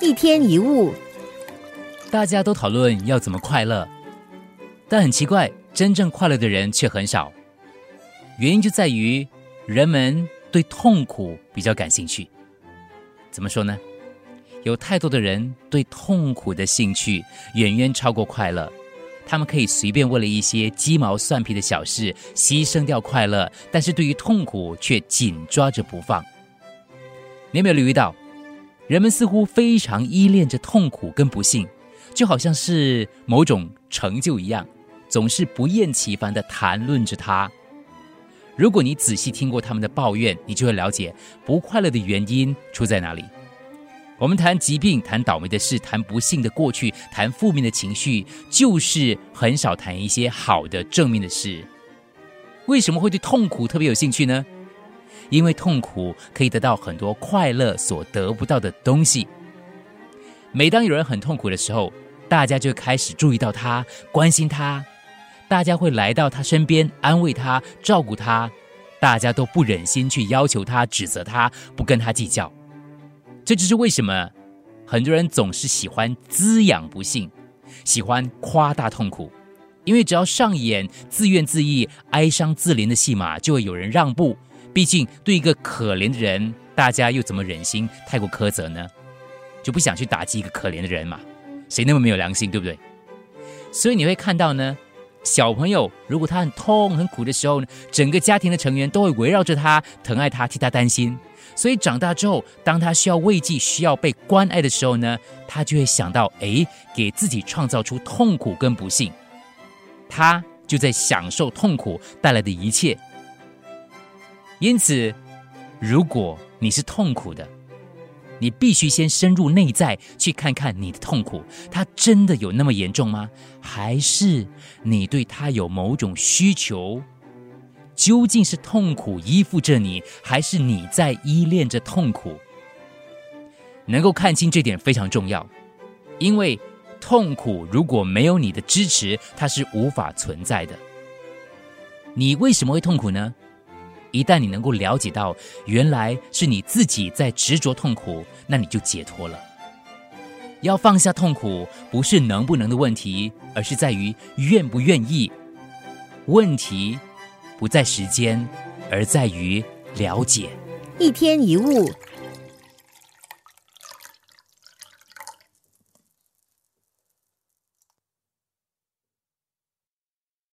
一天一物，大家都讨论要怎么快乐，但很奇怪，真正快乐的人却很少。原因就在于人们对痛苦比较感兴趣。怎么说呢？有太多的人对痛苦的兴趣远远超过快乐，他们可以随便为了一些鸡毛蒜皮的小事牺牲掉快乐，但是对于痛苦却紧抓着不放。你有没有留意到？人们似乎非常依恋着痛苦跟不幸，就好像是某种成就一样，总是不厌其烦地谈论着它。如果你仔细听过他们的抱怨，你就会了解不快乐的原因出在哪里。我们谈疾病、谈倒霉的事、谈不幸的过去、谈负面的情绪，就是很少谈一些好的、正面的事。为什么会对痛苦特别有兴趣呢？因为痛苦可以得到很多快乐所得不到的东西。每当有人很痛苦的时候，大家就开始注意到他，关心他，大家会来到他身边安慰他、照顾他，大家都不忍心去要求他、指责他、不跟他计较。这就是为什么很多人总是喜欢滋养不幸，喜欢夸大痛苦，因为只要上演自怨自艾、哀伤自怜的戏码，就会有人让步。毕竟，对一个可怜的人，大家又怎么忍心太过苛责呢？就不想去打击一个可怜的人嘛？谁那么没有良心，对不对？所以你会看到呢，小朋友如果他很痛很苦的时候呢，整个家庭的成员都会围绕着他，疼爱他，替他担心。所以长大之后，当他需要慰藉、需要被关爱的时候呢，他就会想到，哎，给自己创造出痛苦跟不幸，他就在享受痛苦带来的一切。因此，如果你是痛苦的，你必须先深入内在去看看你的痛苦，它真的有那么严重吗？还是你对它有某种需求？究竟是痛苦依附着你，还是你在依恋着痛苦？能够看清这点非常重要，因为痛苦如果没有你的支持，它是无法存在的。你为什么会痛苦呢？一旦你能够了解到，原来是你自己在执着痛苦，那你就解脱了。要放下痛苦，不是能不能的问题，而是在于愿不愿意。问题不在时间，而在于了解。一天一物。